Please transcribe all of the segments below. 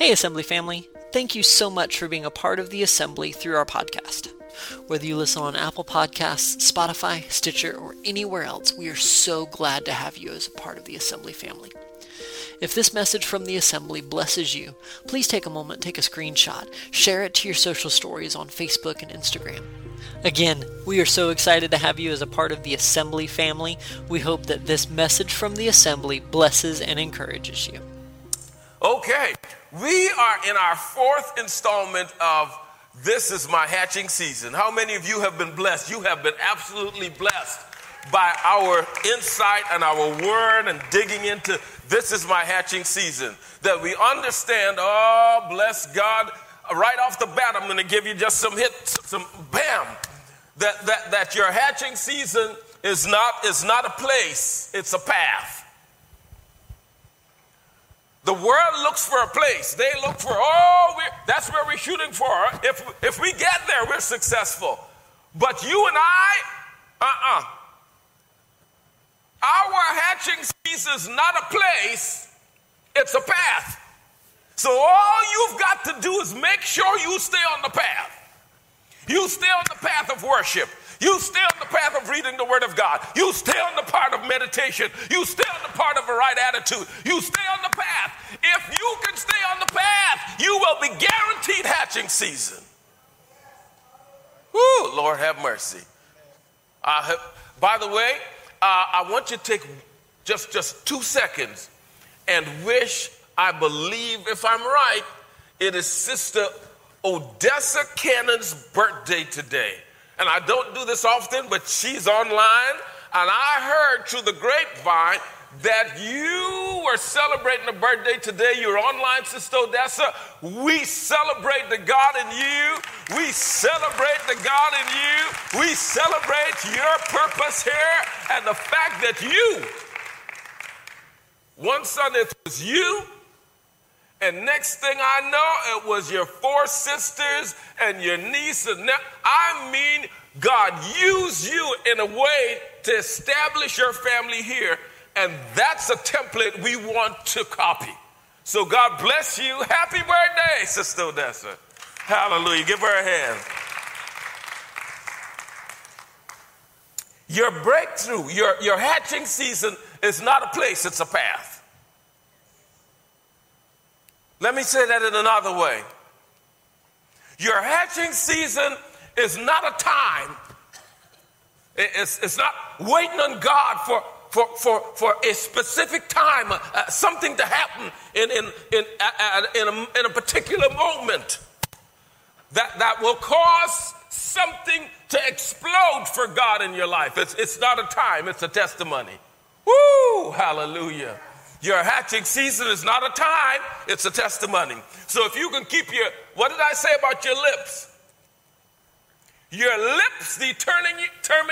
Hey, Assembly family. Thank you so much for being a part of the Assembly through our podcast. Whether you listen on Apple Podcasts, Spotify, Stitcher, or anywhere else, we are so glad to have you as a part of the Assembly family. If this message from the Assembly blesses you, please take a moment, take a screenshot, share it to your social stories on Facebook and Instagram. Again, we are so excited to have you as a part of the Assembly family. We hope that this message from the Assembly blesses and encourages you. Okay, we are in our fourth installment of This is My Hatching Season. How many of you have been blessed? You have been absolutely blessed by our insight and our word and digging into This is My Hatching Season. That we understand, oh, bless God. Right off the bat, I'm going to give you just some hits, some bam. That, that, that your hatching season is not, is not a place, it's a path. The world looks for a place. They look for, oh, that's where we're shooting for. If, if we get there, we're successful. But you and I, uh uh-uh. uh Our hatching season is not a place, it's a path. So all you've got to do is make sure you stay on the path. You stay on the path of worship. You stay on the path of reading the Word of God. You stay on the part of meditation. You stay on the part of a right attitude. You stay on the path. If you can stay on the path, you will be guaranteed hatching season. Whoo, Lord have mercy. Uh, by the way, uh, I want you to take just, just two seconds and wish, I believe, if I'm right, it is Sister Odessa Cannon's birthday today and I don't do this often, but she's online, and I heard through the grapevine that you were celebrating a birthday today. You're online, Sister Odessa. We celebrate the God in you. We celebrate the God in you. We celebrate your purpose here and the fact that you, one Sunday it was you, and next thing I know, it was your four sisters and your niece. And ne- I mean, God used you in a way to establish your family here. And that's a template we want to copy. So God bless you. Happy birthday, Sister Odessa. Hallelujah. Give her a hand. Your breakthrough, your, your hatching season is not a place, it's a path. Let me say that in another way. Your hatching season is not a time, it's, it's not waiting on God for, for, for, for a specific time, uh, uh, something to happen in, in, in, uh, in, a, in a particular moment that, that will cause something to explode for God in your life. It's, it's not a time, it's a testimony. Woo! Hallelujah. Your hatching season is not a time, it's a testimony. So if you can keep your, what did I say about your lips? Your lips determine,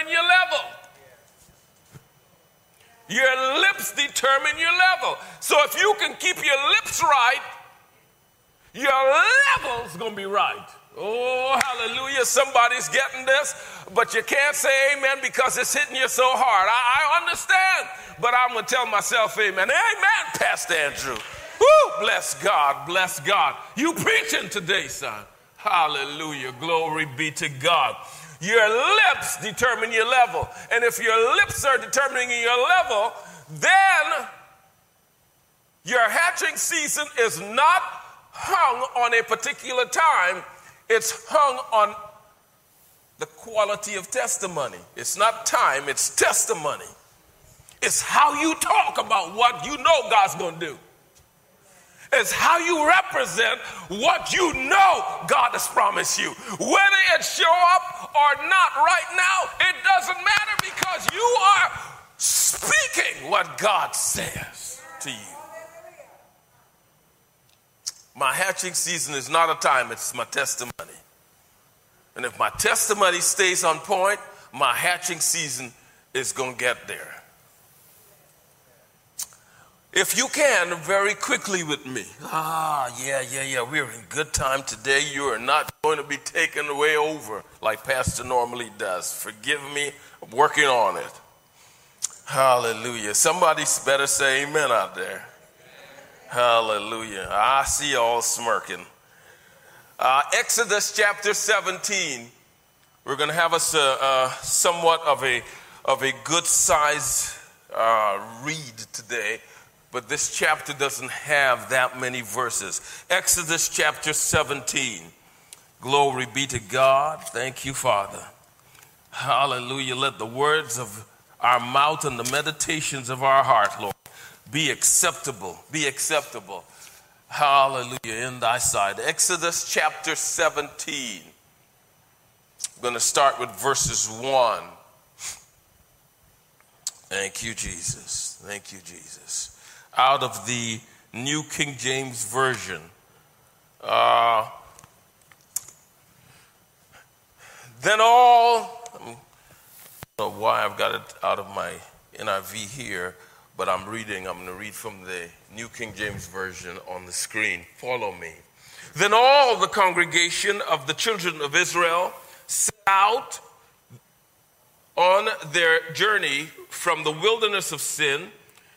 your level. Your lips determine your level. So if you can keep your lips right, your level's gonna be right. Oh, hallelujah. Somebody's getting this, but you can't say amen because it's hitting you so hard. I, I understand, but I'm going to tell myself amen. Amen, Pastor Andrew. Woo, bless God, bless God. You preaching today, son. Hallelujah. Glory be to God. Your lips determine your level. And if your lips are determining your level, then your hatching season is not hung on a particular time it's hung on the quality of testimony. It's not time, it's testimony. It's how you talk about what you know God's going to do. It's how you represent what you know God has promised you. Whether it show up or not right now, it doesn't matter because you are speaking what God says to you. My hatching season is not a time, it's my testimony. And if my testimony stays on point, my hatching season is going to get there. If you can, very quickly with me. Ah, yeah, yeah, yeah. We're in good time today. You are not going to be taken away over like Pastor normally does. Forgive me, I'm working on it. Hallelujah. Somebody better say amen out there. Hallelujah. I see y'all smirking. Uh, Exodus chapter 17. We're going to have us a, a, somewhat of a, of a good size uh, read today, but this chapter doesn't have that many verses. Exodus chapter 17. Glory be to God. Thank you, Father. Hallelujah. Let the words of our mouth and the meditations of our heart, Lord, be acceptable. Be acceptable. Hallelujah. In thy sight. Exodus chapter 17. I'm going to start with verses 1. Thank you, Jesus. Thank you, Jesus. Out of the New King James Version. Uh, then all, I don't know why I've got it out of my NIV here, but I'm reading, I'm going to read from the New King James Version on the screen. Follow me. Then all the congregation of the children of Israel set out on their journey from the wilderness of sin.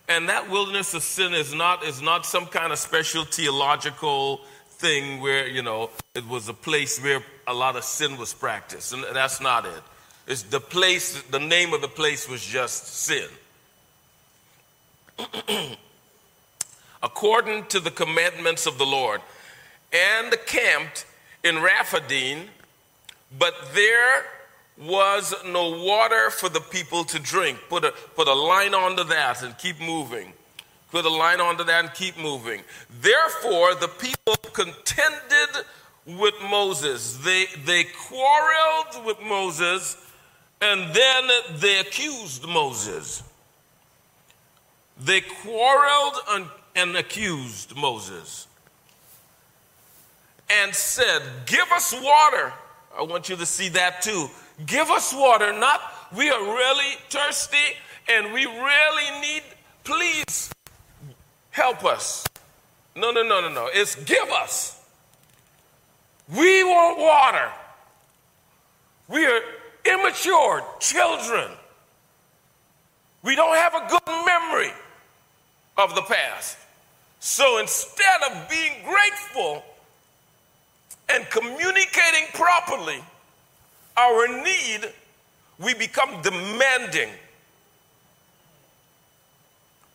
And that wilderness of sin is not, is not some kind of special theological thing where, you know, it was a place where a lot of sin was practiced. And that's not it. It's the place, the name of the place was just sin. According to the commandments of the Lord, and camped in Rephidim, but there was no water for the people to drink. Put a, put a line onto that and keep moving. Put a line onto that and keep moving. Therefore, the people contended with Moses. They, they quarreled with Moses and then they accused Moses. They quarreled and, and accused Moses and said, Give us water. I want you to see that too. Give us water. Not, we are really thirsty and we really need, please help us. No, no, no, no, no. It's give us. We want water. We are immature children. We don't have a good memory of the past. So instead of being grateful and communicating properly our need, we become demanding.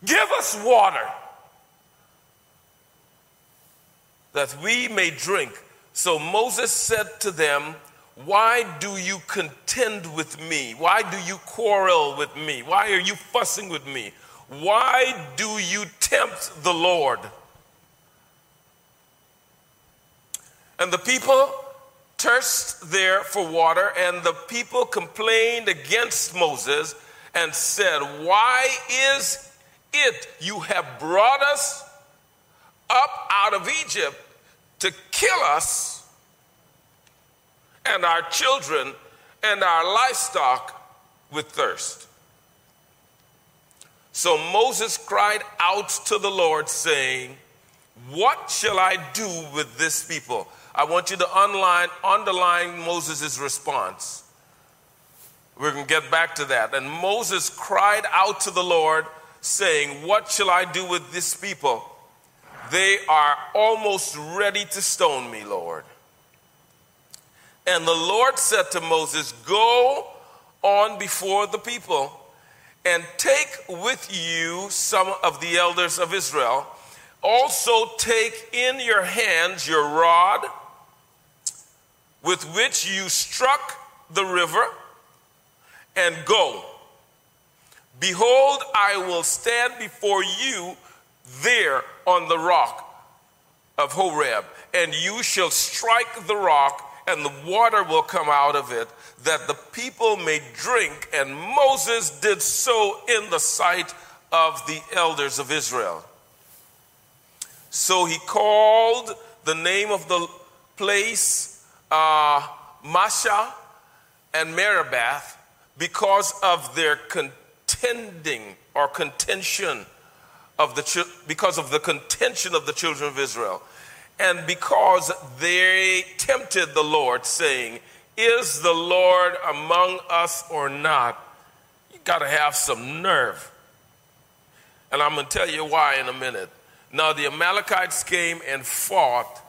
Give us water that we may drink. So Moses said to them, Why do you contend with me? Why do you quarrel with me? Why are you fussing with me? Why do you tempt the Lord? And the people thirst there for water, and the people complained against Moses and said, Why is it you have brought us up out of Egypt to kill us and our children and our livestock with thirst? So Moses cried out to the Lord, saying, What shall I do with this people? I want you to underline, Moses' response. We're going to get back to that. And Moses cried out to the Lord, saying, What shall I do with this people? They are almost ready to stone me, Lord. And the Lord said to Moses, Go on before the people and take with you some of the elders of Israel. Also, take in your hands your rod with which you struck the river, and go. Behold, I will stand before you there on the rock of Horeb, and you shall strike the rock, and the water will come out of it, that the people may drink. And Moses did so in the sight of the elders of Israel. So he called the name of the place uh, Massah and Meribah because of their contending or contention of the because of the contention of the children of Israel and because they tempted the Lord saying is the Lord among us or not you got to have some nerve and I'm going to tell you why in a minute Now the Amalekites came and fought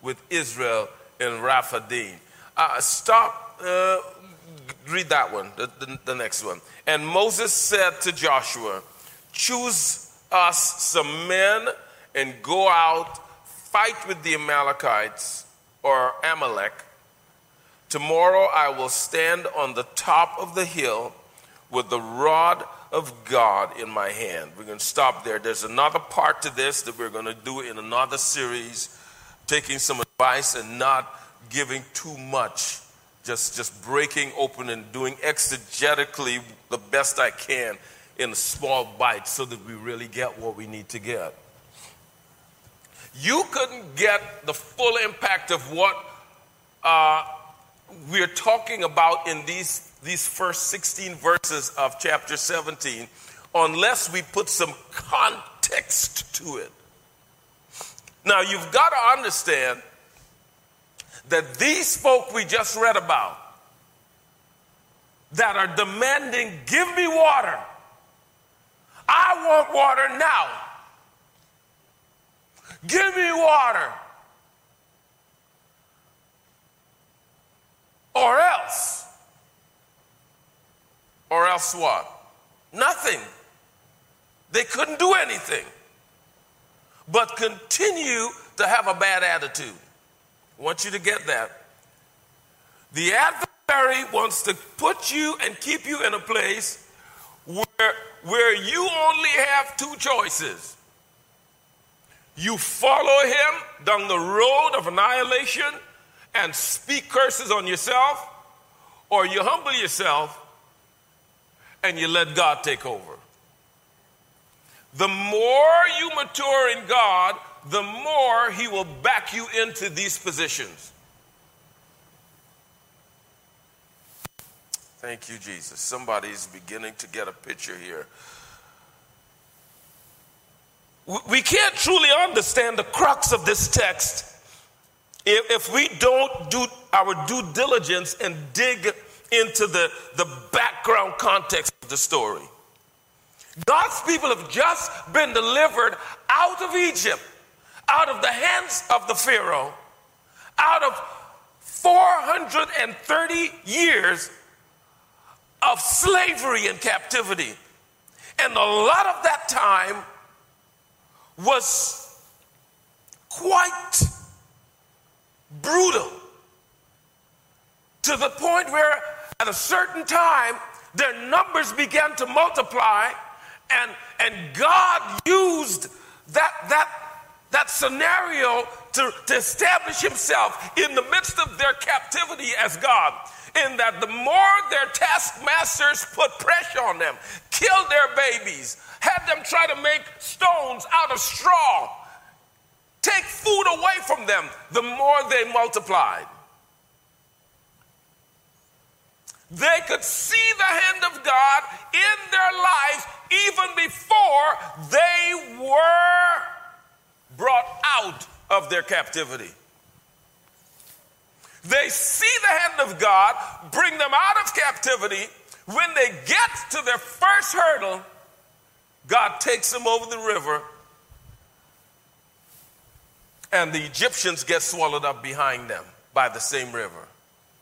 with Israel in Rephidim. Uh, stop, uh, read that one, the, the, the next one. And Moses said to Joshua, Choose us some men and go out, fight with the Amalekites or Amalek. Tomorrow I will stand on the top of the hill with the rod of God in my hand. We're going to stop there. There's another part to this that we're going to do in another series, taking some advice and not giving too much. Just, just breaking open and doing exegetically the best I can in a small bites so that we really get what we need to get. You couldn't get the full impact of what uh, we're talking about in these, these first 16 verses of chapter 17 unless we put some context to it. Now, you've got to understand that these folk we just read about that are demanding, give me water. I want water now. Give me water. Or else. Or else what? Nothing. They couldn't do anything but continue to have a bad attitude. I want you to get that. The adversary wants to put you and keep you in a place where, where you only have two choices. You follow him down the road of annihilation and speak curses on yourself, or you humble yourself and you let God take over. The more you mature in God, the more He will back you into these positions. Thank you, Jesus. Somebody's beginning to get a picture here. We can't truly understand the crux of this text if, we don't do our due diligence and dig into the, the background context of the story. God's people have just been delivered out of Egypt, out of the hands of the Pharaoh, out of 430 years of slavery and captivity. And a lot of that time was quite brutal to the point where at a certain time their numbers began to multiply and, and God used that, that, that scenario to, to establish himself in the midst of their captivity as God. In that the more their taskmasters put pressure on them, killed their babies, had them try to make stones out of straw, take food away from them, the more they multiplied. They could see the hand of God in their lives even before they were brought out of their captivity. They see the hand of God bring them out of captivity. When they get to their first hurdle, God takes them over the river, and the Egyptians get swallowed up behind them by the same river.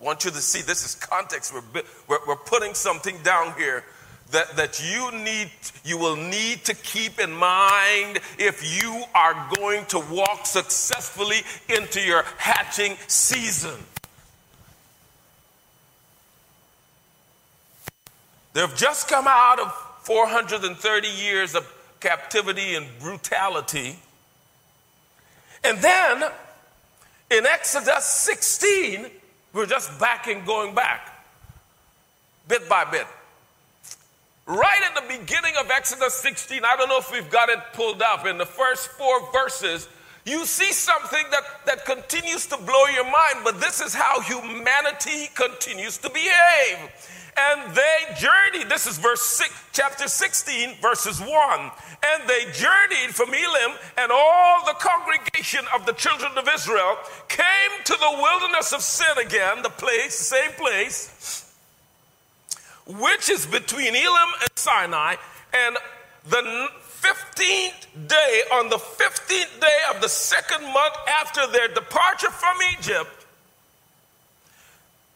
I want you to see this is context. We're, we're, we're putting something down here that, that you need you will need to keep in mind if you are going to walk successfully into your hatching season. They've just come out of 430 years of captivity and brutality. And then in Exodus 16, we're just backing, going back, bit by bit. Right at the beginning of Exodus 16, I don't know if we've got it pulled up, in the first four verses, you see something that, that continues to blow your mind, but this is how humanity continues to behave. And they journeyed, this is verse six, chapter 16, verses 1. And they journeyed from Elim, and all the congregation of the children of Israel came to the wilderness of Sin again, the place, the same place, which is between Elim and Sinai. And the 15th day, on the 15th day of the second month after their departure from Egypt,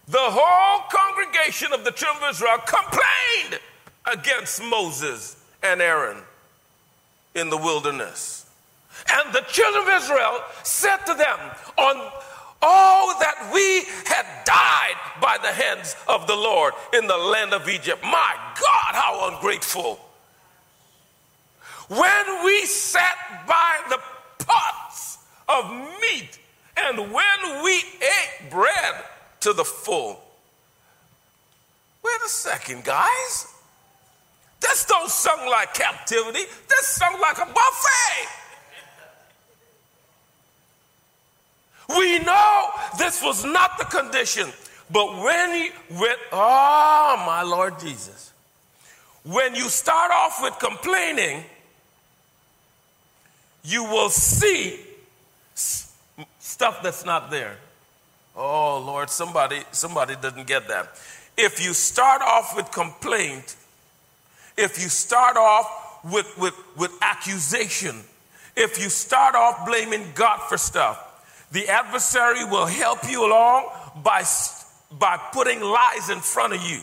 the whole congregation of the children of Israel complained against Moses and Aaron in the wilderness. And the children of Israel said to them, On Oh, that we had died by the hands of the Lord in the land of Egypt. My God, how ungrateful. When we sat by the pots of meat and when we ate bread to the full. Wait a second, guys. This don't sound like captivity. This sounds like a buffet. We know this was not the condition, but when he went, oh my Lord Jesus, when you start off with complaining, you will see stuff that's not there. Oh Lord, somebody somebody didn't get that. If you start off with complaint, if you start off with, with, with accusation, if you start off blaming God for stuff, the adversary will help you along by, by putting lies in front of you.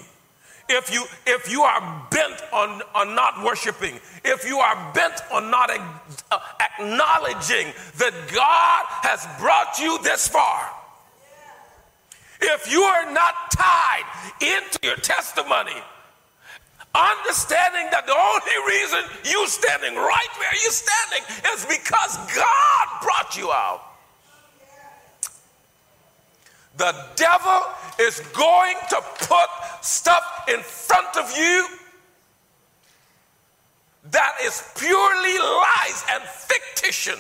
If you, if you are bent on, on not worshiping, if you are bent on not uh, acknowledging that God has brought you this far, if you are not tied into your testimony, understanding that the only reason you're standing right where you're standing is because God brought you out. The devil is going to put stuff in front of you that is purely lies and fictition.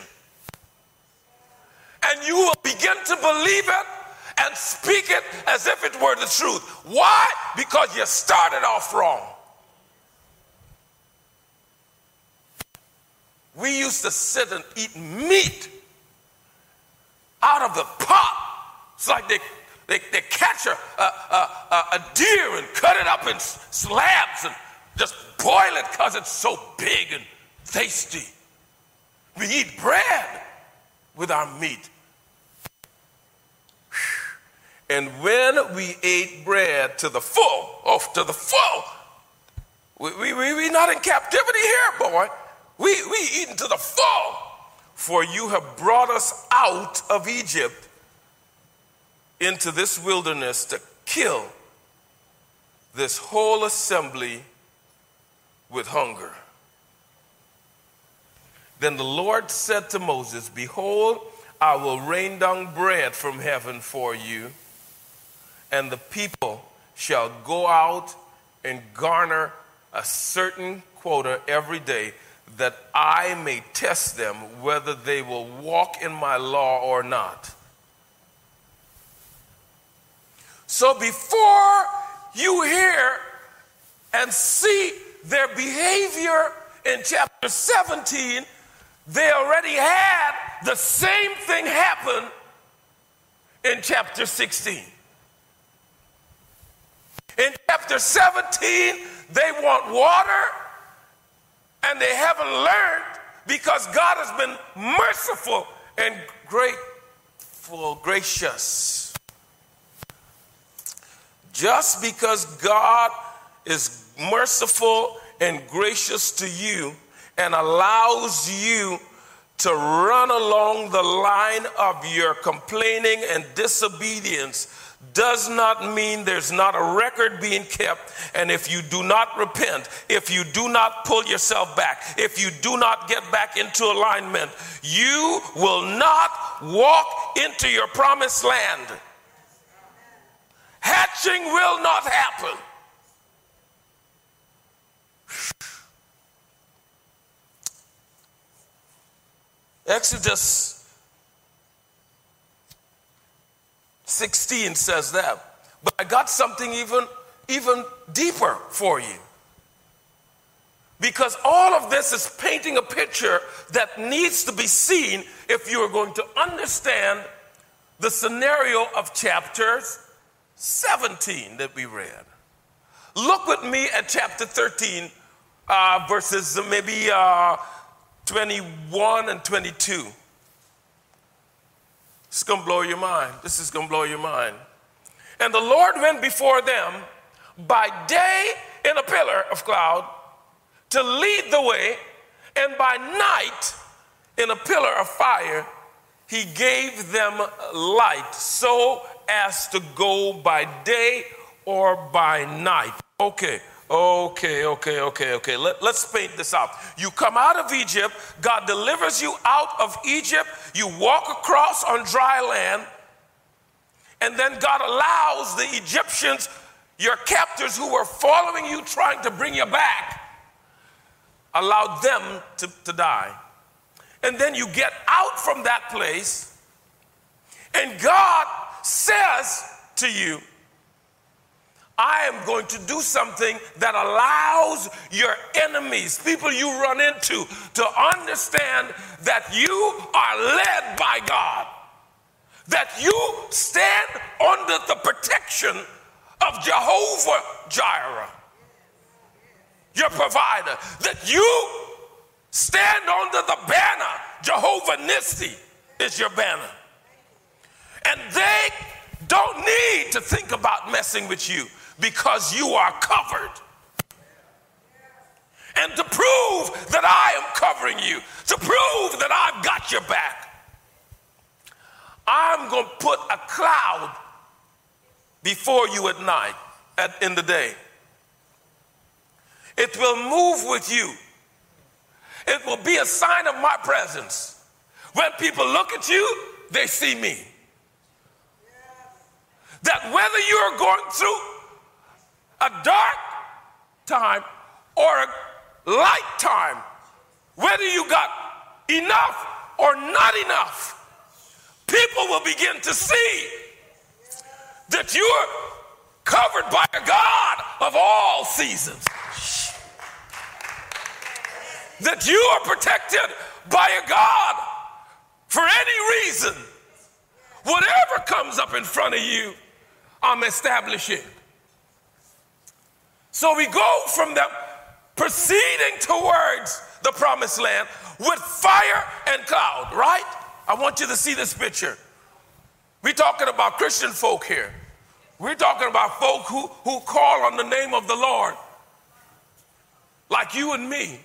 And you will begin to believe it and speak it as if it were the truth. Why? Because you started off wrong. We used to sit and eat meat out of the pot it's like they, they, they catch a, a, a, a deer and cut it up in slabs and just boil it because it's so big and tasty. We eat bread with our meat. And when we ate bread to the full, oh, to the full, we, we, we, we not in captivity here, boy. We, we eating to the full. For you have brought us out of Egypt into this wilderness to kill this whole assembly with hunger. Then the Lord said to Moses, Behold, I will rain down bread from heaven for you, and the people shall go out and garner a certain quota every day, that I may test them whether they will walk in my law or not. So before you hear and see their behavior in chapter 17, they already had the same thing happen in chapter 16. Chapter 17, they want water and they haven't learned because God has been merciful and grateful, gracious. Just because God is merciful and gracious to you and allows you to run along the line of your complaining and disobedience does not mean there's not a record being kept. And if you do not repent, if you do not pull yourself back, if you do not get back into alignment, you will not walk into your promised land. Hatching will not happen. Exodus 16 says that. But I got something even, even deeper for you. Because all of this is painting a picture that needs to be seen if you are going to understand the scenario of chapters 17 that we read. Look with me at chapter 13, uh, verses maybe uh, 21 and 22. Is going to blow your mind. This is going to blow your mind. And the Lord went before them by day in a pillar of cloud to lead the way, and by night in a pillar of fire, he gave them light so as to go by day or by night. Okay. Okay, okay, okay, okay. Let, us paint this out. You come out of Egypt, God delivers you out of Egypt, you walk across on dry land, and then God allows the Egyptians, your captors who were following you, trying to bring you back, allowed them to, to die. And then you get out from that place, and God says to you, I am going to do something that allows your enemies, people you run into, to understand that you are led by God, that you stand under the protection of Jehovah Jireh, your provider, that you stand under the banner, Jehovah Nissi is your banner. And they don't need to think about messing with you because you are covered. And to prove that I am covering you, to prove that I've got your back, I'm going to put a cloud before you at night, at, in the day. It will move with you. It will be a sign of my presence. When people look at you, they see me. That whether you're going through a dark time or a light time, whether you got enough or not enough, people will begin to see that you are covered by a God of all seasons. That you are protected by a God for any reason. Whatever comes up in front of you, I'm establishing. So we go from them proceeding towards the promised land with fire and cloud, right? I want you to see this picture. We're talking about Christian folk here. We're talking about folk who, who call on the name of the Lord, like you and me.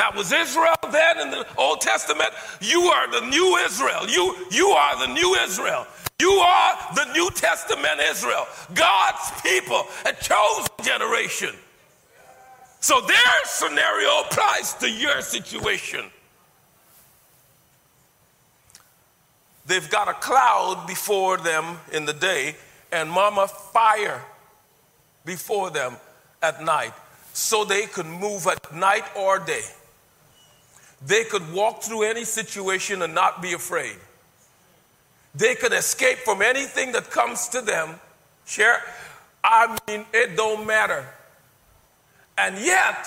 That was Israel then in the Old Testament. You are the new Israel. You, you are the new Israel. You are the New Testament Israel, God's people, a chosen generation. So their scenario applies to your situation. They've got a cloud before them in the day, and mama fire before them at night, so they could move at night or day. They could walk through any situation and not be afraid. They could escape from anything that comes to them. Share, I mean, it don't matter. And yet,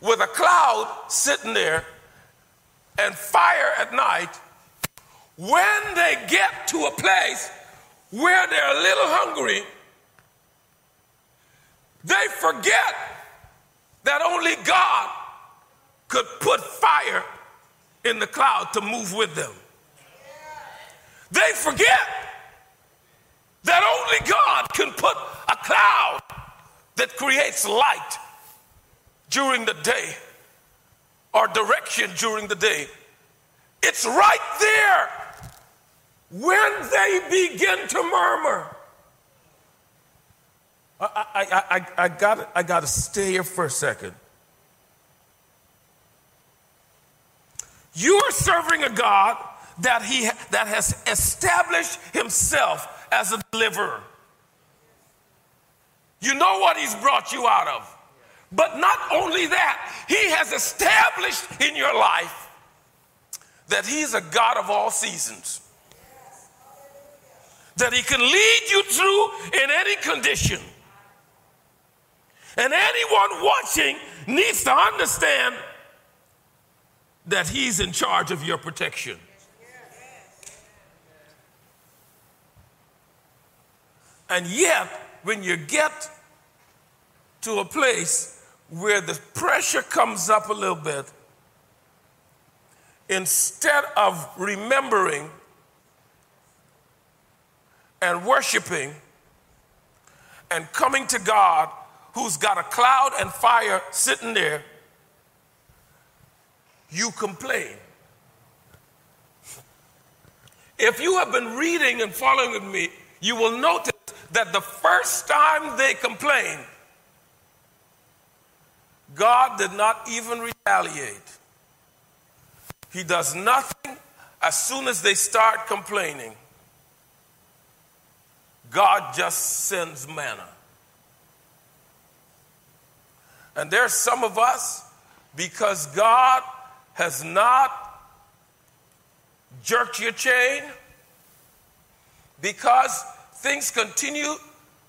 with a cloud sitting there and fire at night, when they get to a place where they're a little hungry, they forget that only God could put fire in the cloud to move with them. They forget that only God can put a cloud that creates light during the day or direction during the day. It's right there when they begin to murmur. I, I, I, I, I got to stay here for a second. You are serving a God that he that has established himself as a deliverer. You know what he's brought you out of. But not only that, he has established in your life that he's a God of all seasons. That he can lead you through in any condition. And anyone watching needs to understand that he's in charge of your protection. And yet, when you get to a place where the pressure comes up a little bit, instead of remembering and worshiping and coming to God, who's got a cloud and fire sitting there, you complain. If you have been reading and following with me, you will notice that the first time they complained, God did not even retaliate. He does nothing as soon as they start complaining. God just sends manna. And there's some of us, because God has not jerked your chain, because things continue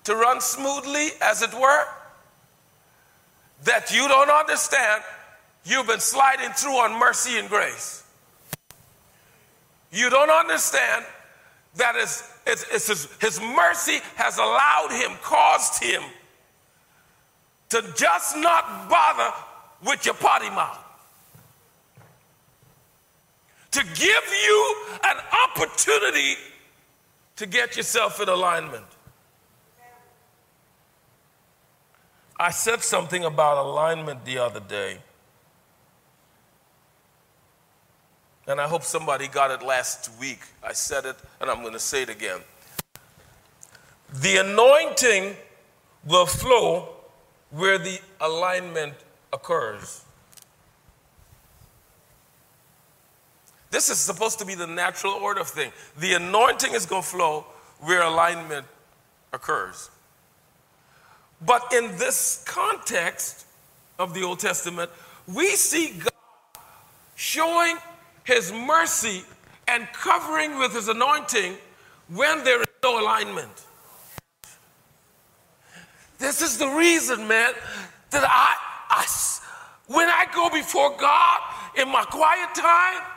to run smoothly, as it were, that you don't understand, you've been sliding through on mercy and grace. You don't understand that is, it's, it's his, his mercy has allowed him, caused him to just not bother with your potty mouth. To give you an opportunity to get yourself in alignment. I said something about alignment the other day. And I hope somebody got it last week. I said it, and I'm going to say it again. The anointing will flow where the alignment occurs. This is supposed to be the natural order of things. The anointing is going to flow where alignment occurs. But in this context of the Old Testament, we see God showing his mercy and covering with his anointing when there is no alignment. This is the reason, man, that I, I when I go before God in my quiet time,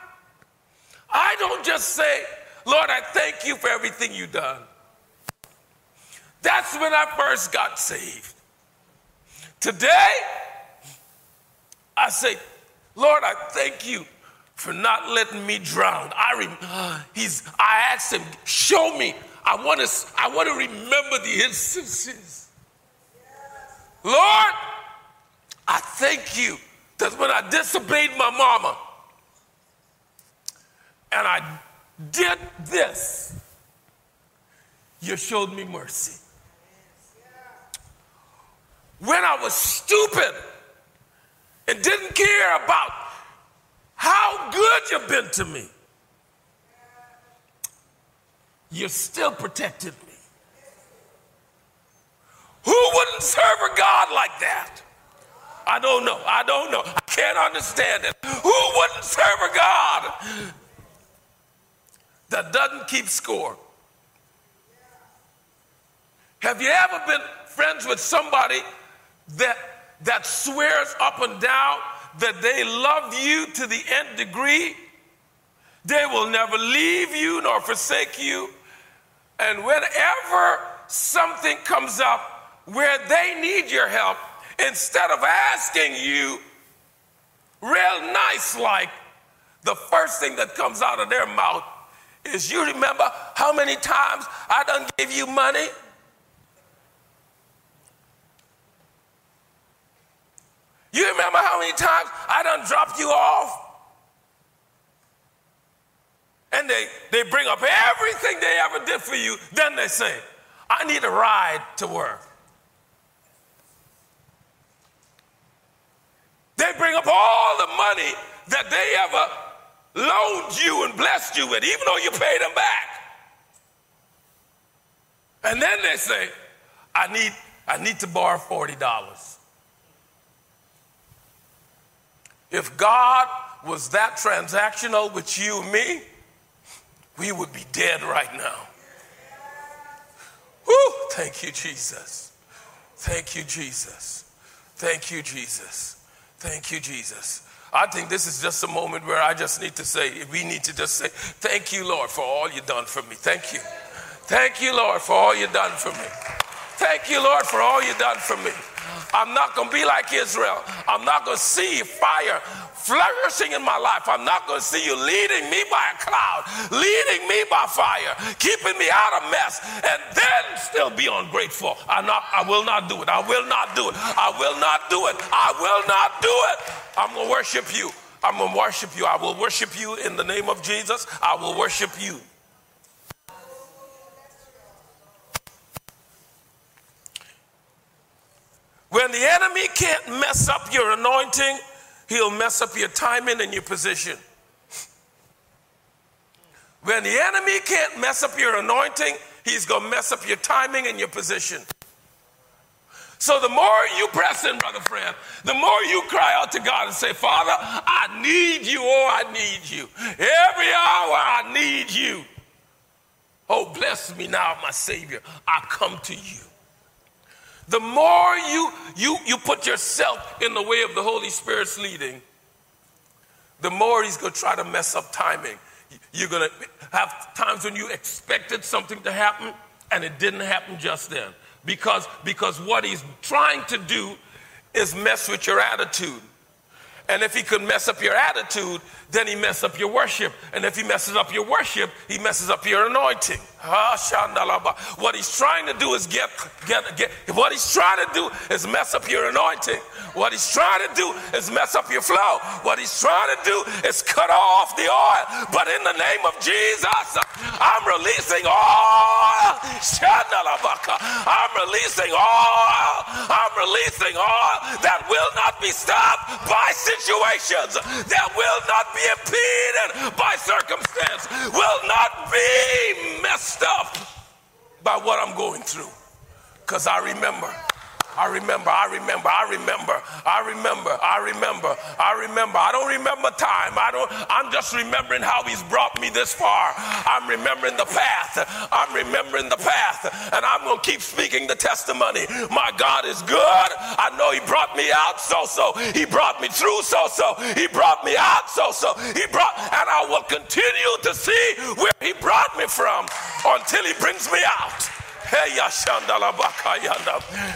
I don't just say, Lord, I thank you for everything you've done. That's when I first got saved. Today, I say, Lord, I thank you for not letting me drown. I rem- he's I asked him, show me. I want to I want to remember the instances. Lord, I thank you that when I disobeyed my mama and I did this, you showed me mercy. When I was stupid and didn't care about how good you've been to me. You still protected me. Who wouldn't serve a God like that? I don't know. I don't know. I can't understand it. Who wouldn't serve a God that doesn't keep score? Have you ever been friends with somebody that, that swears up and down that they love you to the nth degree. They will never leave you nor forsake you. And whenever something comes up where they need your help, instead of asking you real nice like, the first thing that comes out of their mouth is you remember how many times I done gave you money? You remember how many times I done dropped you off? And they, they bring up everything they ever did for you. Then they say, I need a ride to work. They bring up all the money that they ever loaned you and blessed you with, even though you paid them back. And then they say, I need, I need to borrow $40. If God was that transactional with you and me, we would be dead right now. Woo! Thank you, Jesus. Thank you, Jesus. Thank you, Jesus. Thank you, Jesus. I think this is just a moment where I just need to say, we need to just say, Thank you, Lord, for all you've done for me. Thank you. Thank you, Lord, for all you've done for me. Thank you, Lord, for all you've done for me. I'm not going to be like Israel. I'm not going to see fire flourishing in my life. I'm not going to see you leading me by a cloud, leading me by fire, keeping me out of mess, and then still be ungrateful. I, not, I will not do it. I will not do it. I will not do it. I will not do it. I'm going to worship you. I'm going to worship you. I will worship you in the name of Jesus. I will worship you. When the enemy can't mess up your anointing, he'll mess up your timing and your position. When the enemy can't mess up your anointing, he's going to mess up your timing and your position. So the more you press in, brother friend, the more you cry out to God and say, Father, I need you, oh, I need you. Every hour I need you. Oh, bless me now, my Savior. I come to you. The more you, you, you put yourself in the way of the Holy Spirit's leading, the more he's going to try to mess up timing. You're going to have times when you expected something to happen and it didn't happen just then. Because, because what he's trying to do is mess with your attitude. And if he could mess up your attitude, then he messes up your worship. And if he messes up your worship, he messes up your anointing. What he's trying to do is get, get, get, what he's trying to do is mess up your anointing. What he's trying to do is mess up your flow. What he's trying to do is cut off the oil. But in the name of Jesus, I'm releasing oil. I'm releasing oil. I'm releasing oil that will not be stopped by situations, that will not be impeded by circumstance, will not be messed up by what I'm going through. Because I remember. I remember, I remember, I remember, I remember, I remember, I remember. I don't remember time. I don't, I'm just remembering how he's brought me this far. I'm remembering the path. I'm remembering the path. And I'm to keep speaking the testimony. My God is good. I know he brought me out so so. He brought me through so so. He brought me out so so. He brought, and I will continue to see where he brought me from until he brings me out.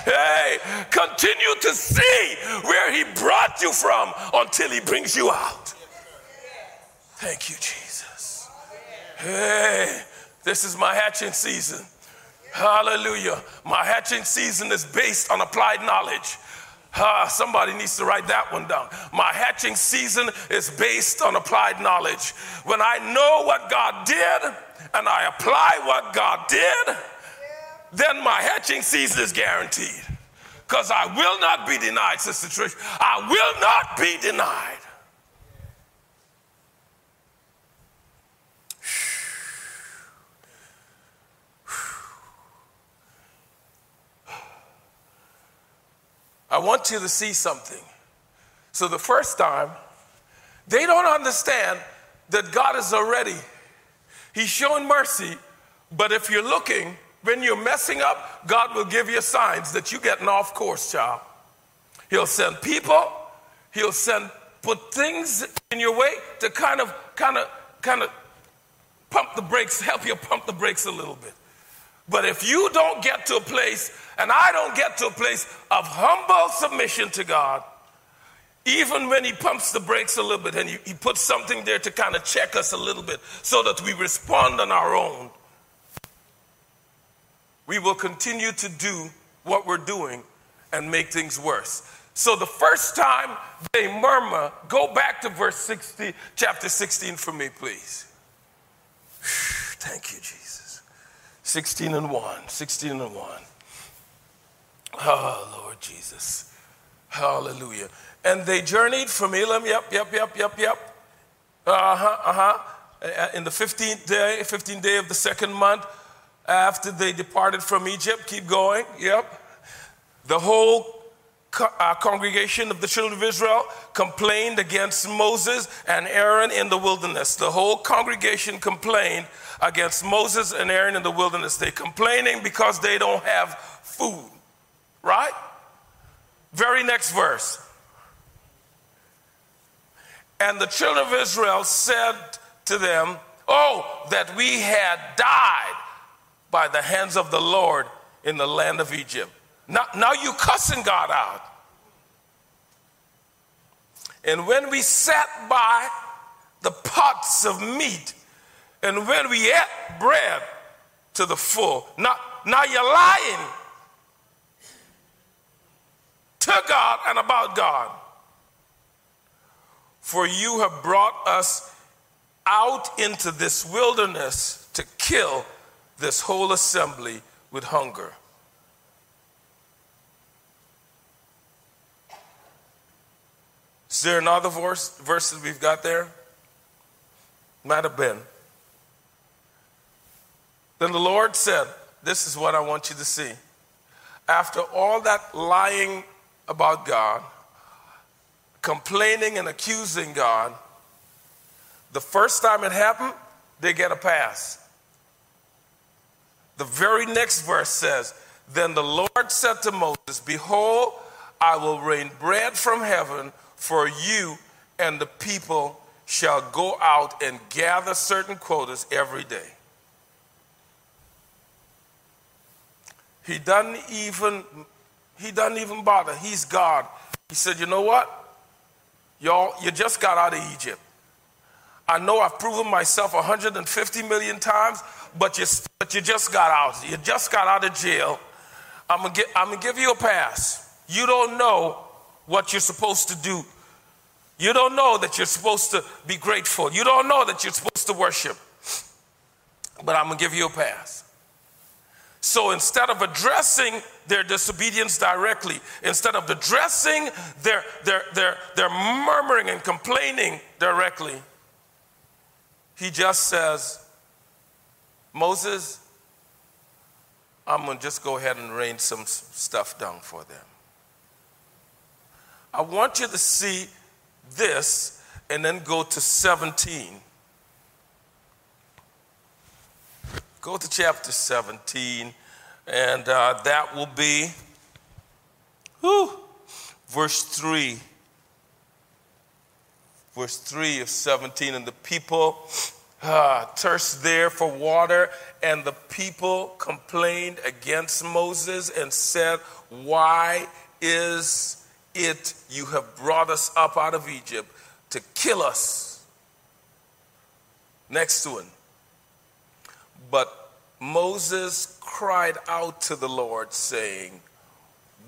Hey, continue to see where he brought you from until he brings you out. Thank you, Jesus. Hey, this is my hatching season. Hallelujah. My hatching season is based on applied knowledge. Ah, somebody needs to write that one down. My hatching season is based on applied knowledge. When I know what God did and I apply what God did, then my hatching season is guaranteed. Because I will not be denied, Sister Trish. I will not be denied. I want you to see something. So, the first time, they don't understand that God is already, He's showing mercy, but if you're looking, when you're messing up, God will give you signs that you're getting off course, child. He'll send people, he'll send put things in your way to kind of kind of kind of pump the brakes, help you pump the brakes a little bit. But if you don't get to a place, and I don't get to a place of humble submission to God, even when He pumps the brakes a little bit and He, he puts something there to kind of check us a little bit so that we respond on our own, we will continue to do what we're doing and make things worse. So the first time they murmur, go back to verse 60, chapter 16 for me, please. Thank you, Jesus. 16 and 1, 16 and 1. Oh, Lord Jesus. Hallelujah. And they journeyed from Elim, yep, yep, yep, yep, yep. Uh huh, uh huh. In the 15th day, 15th day of the second month, after they departed from Egypt. Keep going. Yep. The whole co- uh, congregation of the children of Israel complained against Moses and Aaron in the wilderness. The whole congregation complained against Moses and Aaron in the wilderness. They're complaining because they don't have food. Right? Very next verse. And the children of Israel said to them, Oh, that we had died by the hands of the Lord in the land of Egypt. Now, now you cussing God out. And when we sat by the pots of meat, and when we ate bread to the full, now, now you're lying to God and about God. For you have brought us out into this wilderness to kill this whole assembly with hunger. Is there another verse, verse that we've got there? Might have been. Then the Lord said, This is what I want you to see. After all that lying about God, complaining and accusing God, the first time it happened, they get a pass. The very next verse says, Then the Lord said to Moses, Behold, I will rain bread from heaven for you, and the people shall go out and gather certain quotas every day. He doesn't even he doesn't even bother. He's God. He said, "You know what? Y'all, you just got out of Egypt. I know I've proven myself 150 million times, but you, but you just got out. You just got out of jail. I'm I'm gonna give you a pass. You don't know what you're supposed to do. You don't know that you're supposed to be grateful. You don't know that you're supposed to worship. But I'm gonna give you a pass. So instead of addressing their disobedience directly, instead of addressing their, their, their, their murmuring and complaining directly, he just says, Moses, I'm going to just go ahead and rain some stuff down for them. I want you to see this and then go to 17. Go to chapter 17, and uh, that will be whew, verse 3. Verse 3 of 17. And the people uh, thirst there for water, and the people complained against Moses and said, Why is it you have brought us up out of Egypt to kill us? Next one. But Moses cried out to the Lord, saying,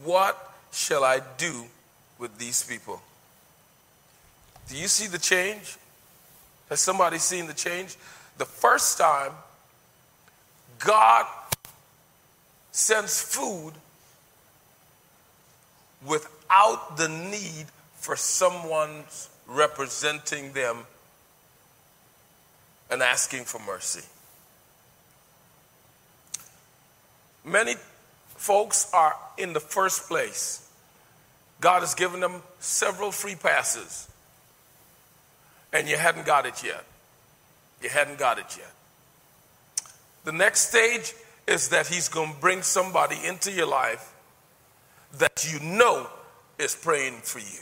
What shall I do with these people? Do you see the change? Has somebody seen the change? The first time God sends food without the need for someone representing them and asking for mercy. Many folks are in the first place. God has given them several free passes, and you hadn't got it yet. You hadn't got it yet. The next stage is that He's going to bring somebody into your life that you know is praying for you.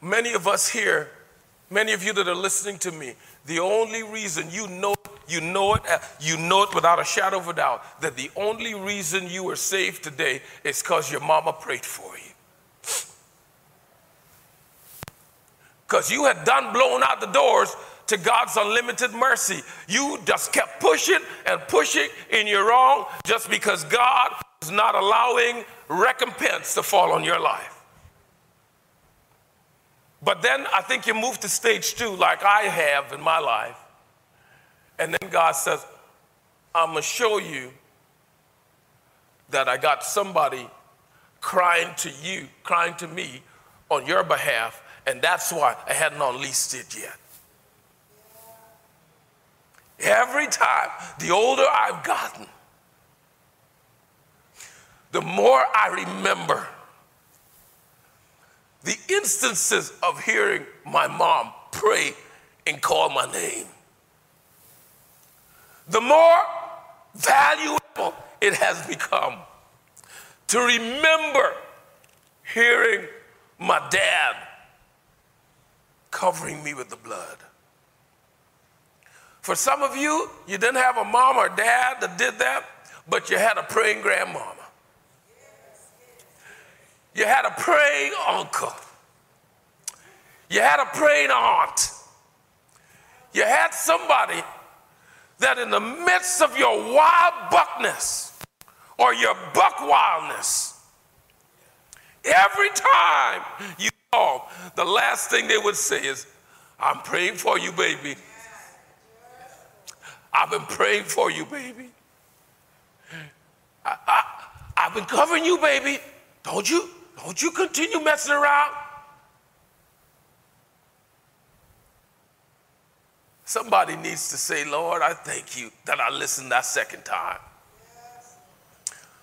Many of us here, many of you that are listening to me, the only reason you know you know it, uh, you know it without a shadow of a doubt that the only reason you are saved today is because your mama prayed for you. Because you had done blown out the doors to God's unlimited mercy. You just kept pushing and pushing in your wrong just because God was not allowing recompense to fall on your life. But then I think you move to stage two, like I have in my life. And then God says, I'm going to show you that I got somebody crying to you, crying to me on your behalf, and that's why I hadn't unleashed it yet. Every time, the older I've gotten, the more I remember the instances of hearing my mom pray and call my name the more valuable it has become to remember hearing my dad covering me with the blood. For some of you, you didn't have a mom or dad that did that, but you had a praying grandmama. You had a praying uncle. You had a praying aunt. You had somebody that in the midst of your wild buckness or your buck wildness, every time you call, the last thing they would say is, I'm praying for you, baby. I've been praying for you, baby. I, I, I've been covering you, baby. Don't you? Don't you continue messing around. Somebody needs to say, Lord, I thank you that I listened that second time.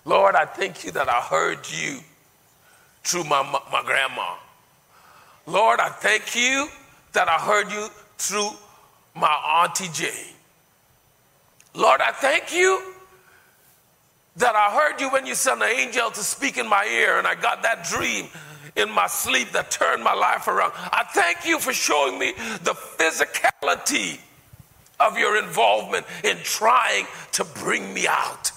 Lord, I thank you that I heard you through my, my grandma. Lord, I thank you that I heard you through my Auntie Jane. Lord, I thank you that I heard you when you sent an angel to speak in my ear and I got that dream in my sleep that turned my life around. I thank you for showing me the physicality of your involvement in trying to bring me out.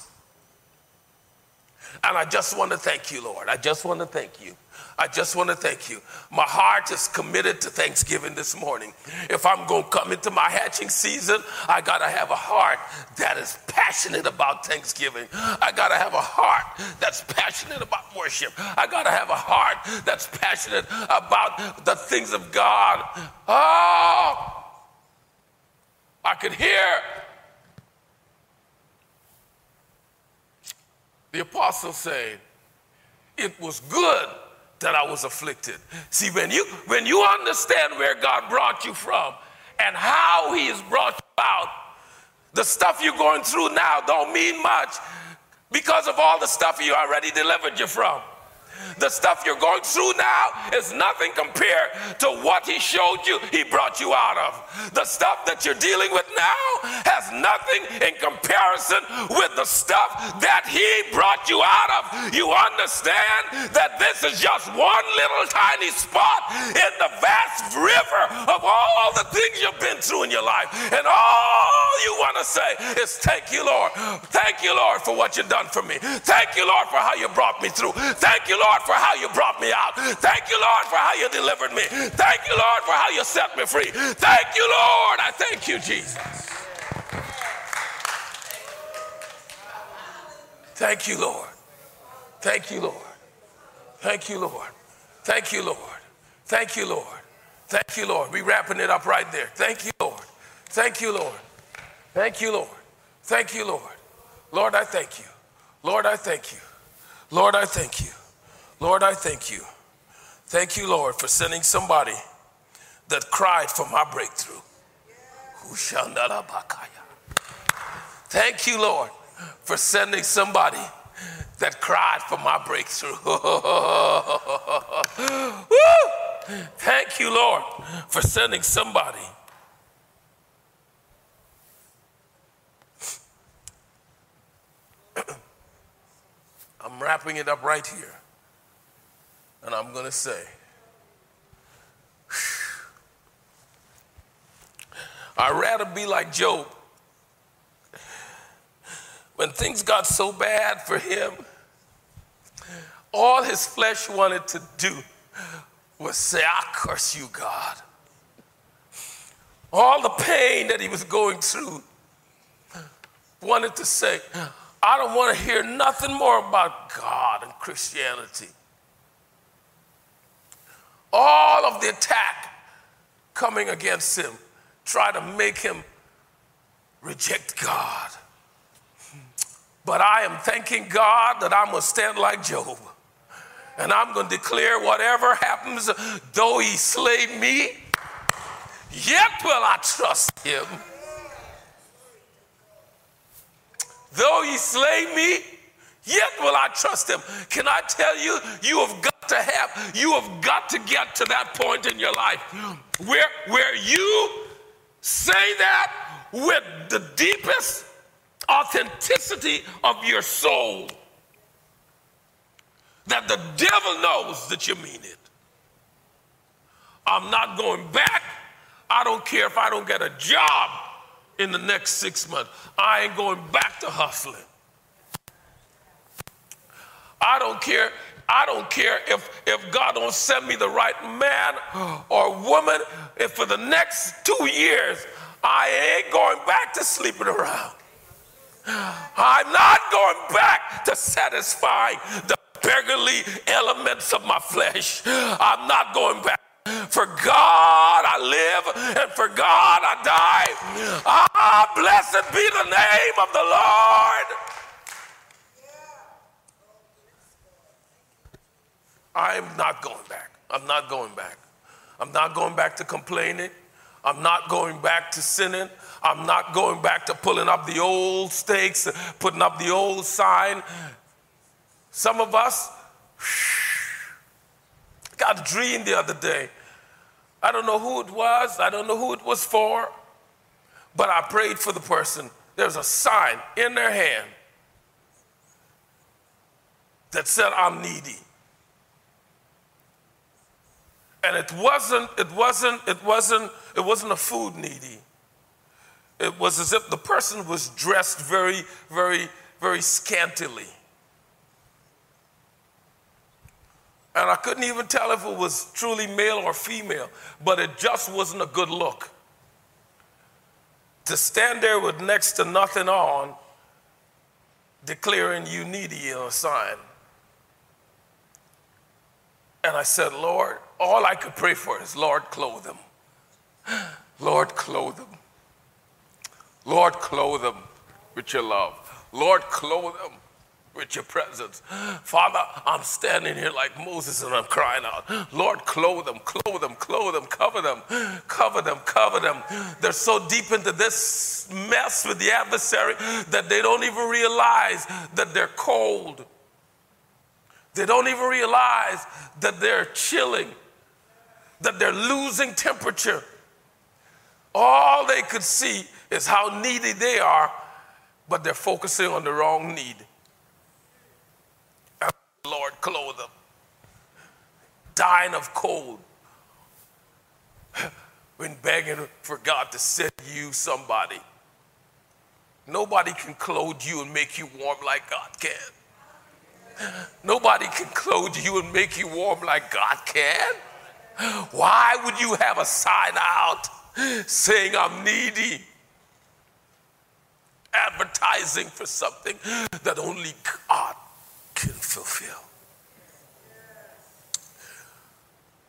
And I just want to thank you, Lord. I just want to thank you. I just want to thank you. My heart is committed to Thanksgiving this morning. If I'm going to come into my hatching season, I got to have a heart that is passionate about Thanksgiving. I got to have a heart that's passionate about worship. I got to have a heart that's passionate about the things of God. Oh, I could hear the apostle saying, It was good that I was afflicted. See, when you when you understand where God brought you from and how He has brought you out, the stuff you're going through now don't mean much because of all the stuff He already delivered you from. The stuff you're going through now is nothing compared to what He showed you, He brought you out of. The stuff that you're dealing with now has nothing in comparison with the stuff that He brought you out of. You understand that this is just one little tiny spot in the vast river of all the things you've been through in your life. And all you want to say is, Thank you, Lord. Thank you, Lord, for what you've done for me. Thank you, Lord, for how you brought me through. Thank you, Lord, for how you brought me out. Thank you, Lord, for how you delivered me. Thank you, Lord, for how you set me free. Thank you, Lord. I thank you, Jesus. Thank you, Lord. Thank you, Lord. Thank you, Lord. Thank you, Lord. Thank you, Lord. Thank you, Lord. We wrapping it up right there. Thank you, Lord. Thank you, Lord. Thank you, Lord. Thank you, Lord. Lord, I thank you. Lord, I thank you. Lord, I thank you. Lord, I thank you. Thank you, Lord, for sending somebody that cried for my breakthrough. Thank you, Lord, for sending somebody that cried for my breakthrough. Thank you, Lord, for sending somebody. I'm wrapping it up right here. And I'm going to say, I'd rather be like Job. When things got so bad for him, all his flesh wanted to do was say, I curse you, God. All the pain that he was going through wanted to say, I don't want to hear nothing more about God and Christianity all of the attack coming against him, try to make him reject God. But I am thanking God that I'm going to stand like Job. And I'm going to declare whatever happens, though he slay me, yet will I trust him. Though he slay me, yet will I trust him. Can I tell you, you have got to have, you have got to get to that point in your life where, where you say that with the deepest authenticity of your soul. That the devil knows that you mean it. I'm not going back. I don't care if I don't get a job in the next six months. I ain't going back to hustling. I don't care I don't care if, if God don't send me the right man or woman. If for the next two years I ain't going back to sleeping around. I'm not going back to satisfy the beggarly elements of my flesh. I'm not going back. For God I live and for God I die. Ah, blessed be the name of the Lord. I'm not going back. I'm not going back. I'm not going back to complaining. I'm not going back to sinning. I'm not going back to pulling up the old stakes, putting up the old sign. Some of us got a dream the other day. I don't know who it was, I don't know who it was for, but I prayed for the person. There's a sign in their hand that said, I'm needy. And it wasn't, it wasn't, it wasn't, it wasn't a food needy. It was as if the person was dressed very, very, very scantily. And I couldn't even tell if it was truly male or female, but it just wasn't a good look. To stand there with next to nothing on, declaring you needy a sign. And I said, Lord, all I could pray for is, Lord, clothe them. Lord, clothe them. Lord, clothe them with your love. Lord, clothe them with your presence. Father, I'm standing here like Moses and I'm crying out, Lord, clothe them, clothe them, clothe them, cover them, cover them, cover them. They're so deep into this mess with the adversary that they don't even realize that they're cold. They don't even realize that they're chilling, that they're losing temperature. All they could see is how needy they are, but they're focusing on the wrong need. Lord, clothe them. Dying of cold. When begging for God to send you somebody. Nobody can clothe you and make you warm like God can. Nobody can clothe you and make you warm like God can. Why would you have a sign out saying I'm needy? Advertising for something that only God can fulfill.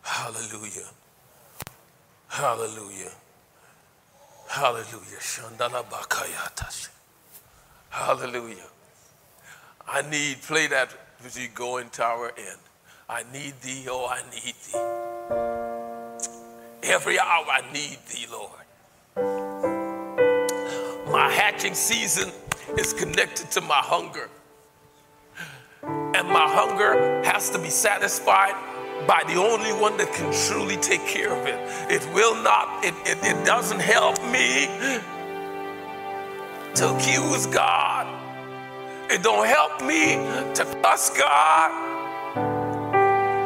Hallelujah. Hallelujah. Hallelujah. Shandala bakayatash. Hallelujah. I need, play that as you go into our end. I need thee, oh, I need thee. Every hour I need thee, Lord. My hatching season is connected to my hunger and my hunger has to be satisfied by the only one that can truly take care of it. It will not, it, it, it doesn't help me to accuse God. It don't help me to cuss God.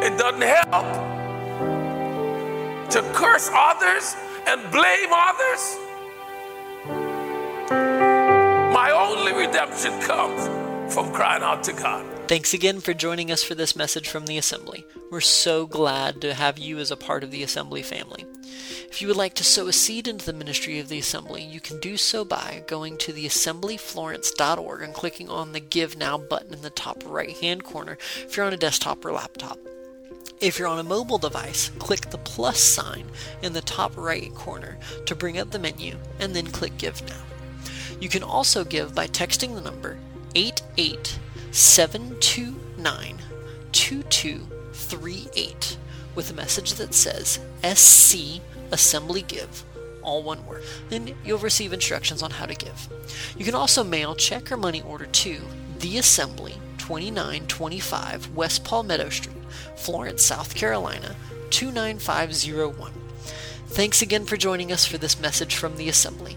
It doesn't help to curse others and blame others. My only redemption comes from crying out to God. Thanks again for joining us for this message from the Assembly. We're so glad to have you as a part of the Assembly family. If you would like to sow a seed into the ministry of the Assembly, you can do so by going to theassemblyflorence.org and clicking on the Give Now button in the top right hand corner if you're on a desktop or laptop. If you're on a mobile device, click the plus sign in the top right corner to bring up the menu and then click Give Now. You can also give by texting the number 88 729 2238 with a message that says SC Assembly Give, all one word. Then you'll receive instructions on how to give. You can also mail, check, or money order to The Assembly, 2925 West Palmetto Street, Florence, South Carolina, 29501. Thanks again for joining us for this message from the Assembly.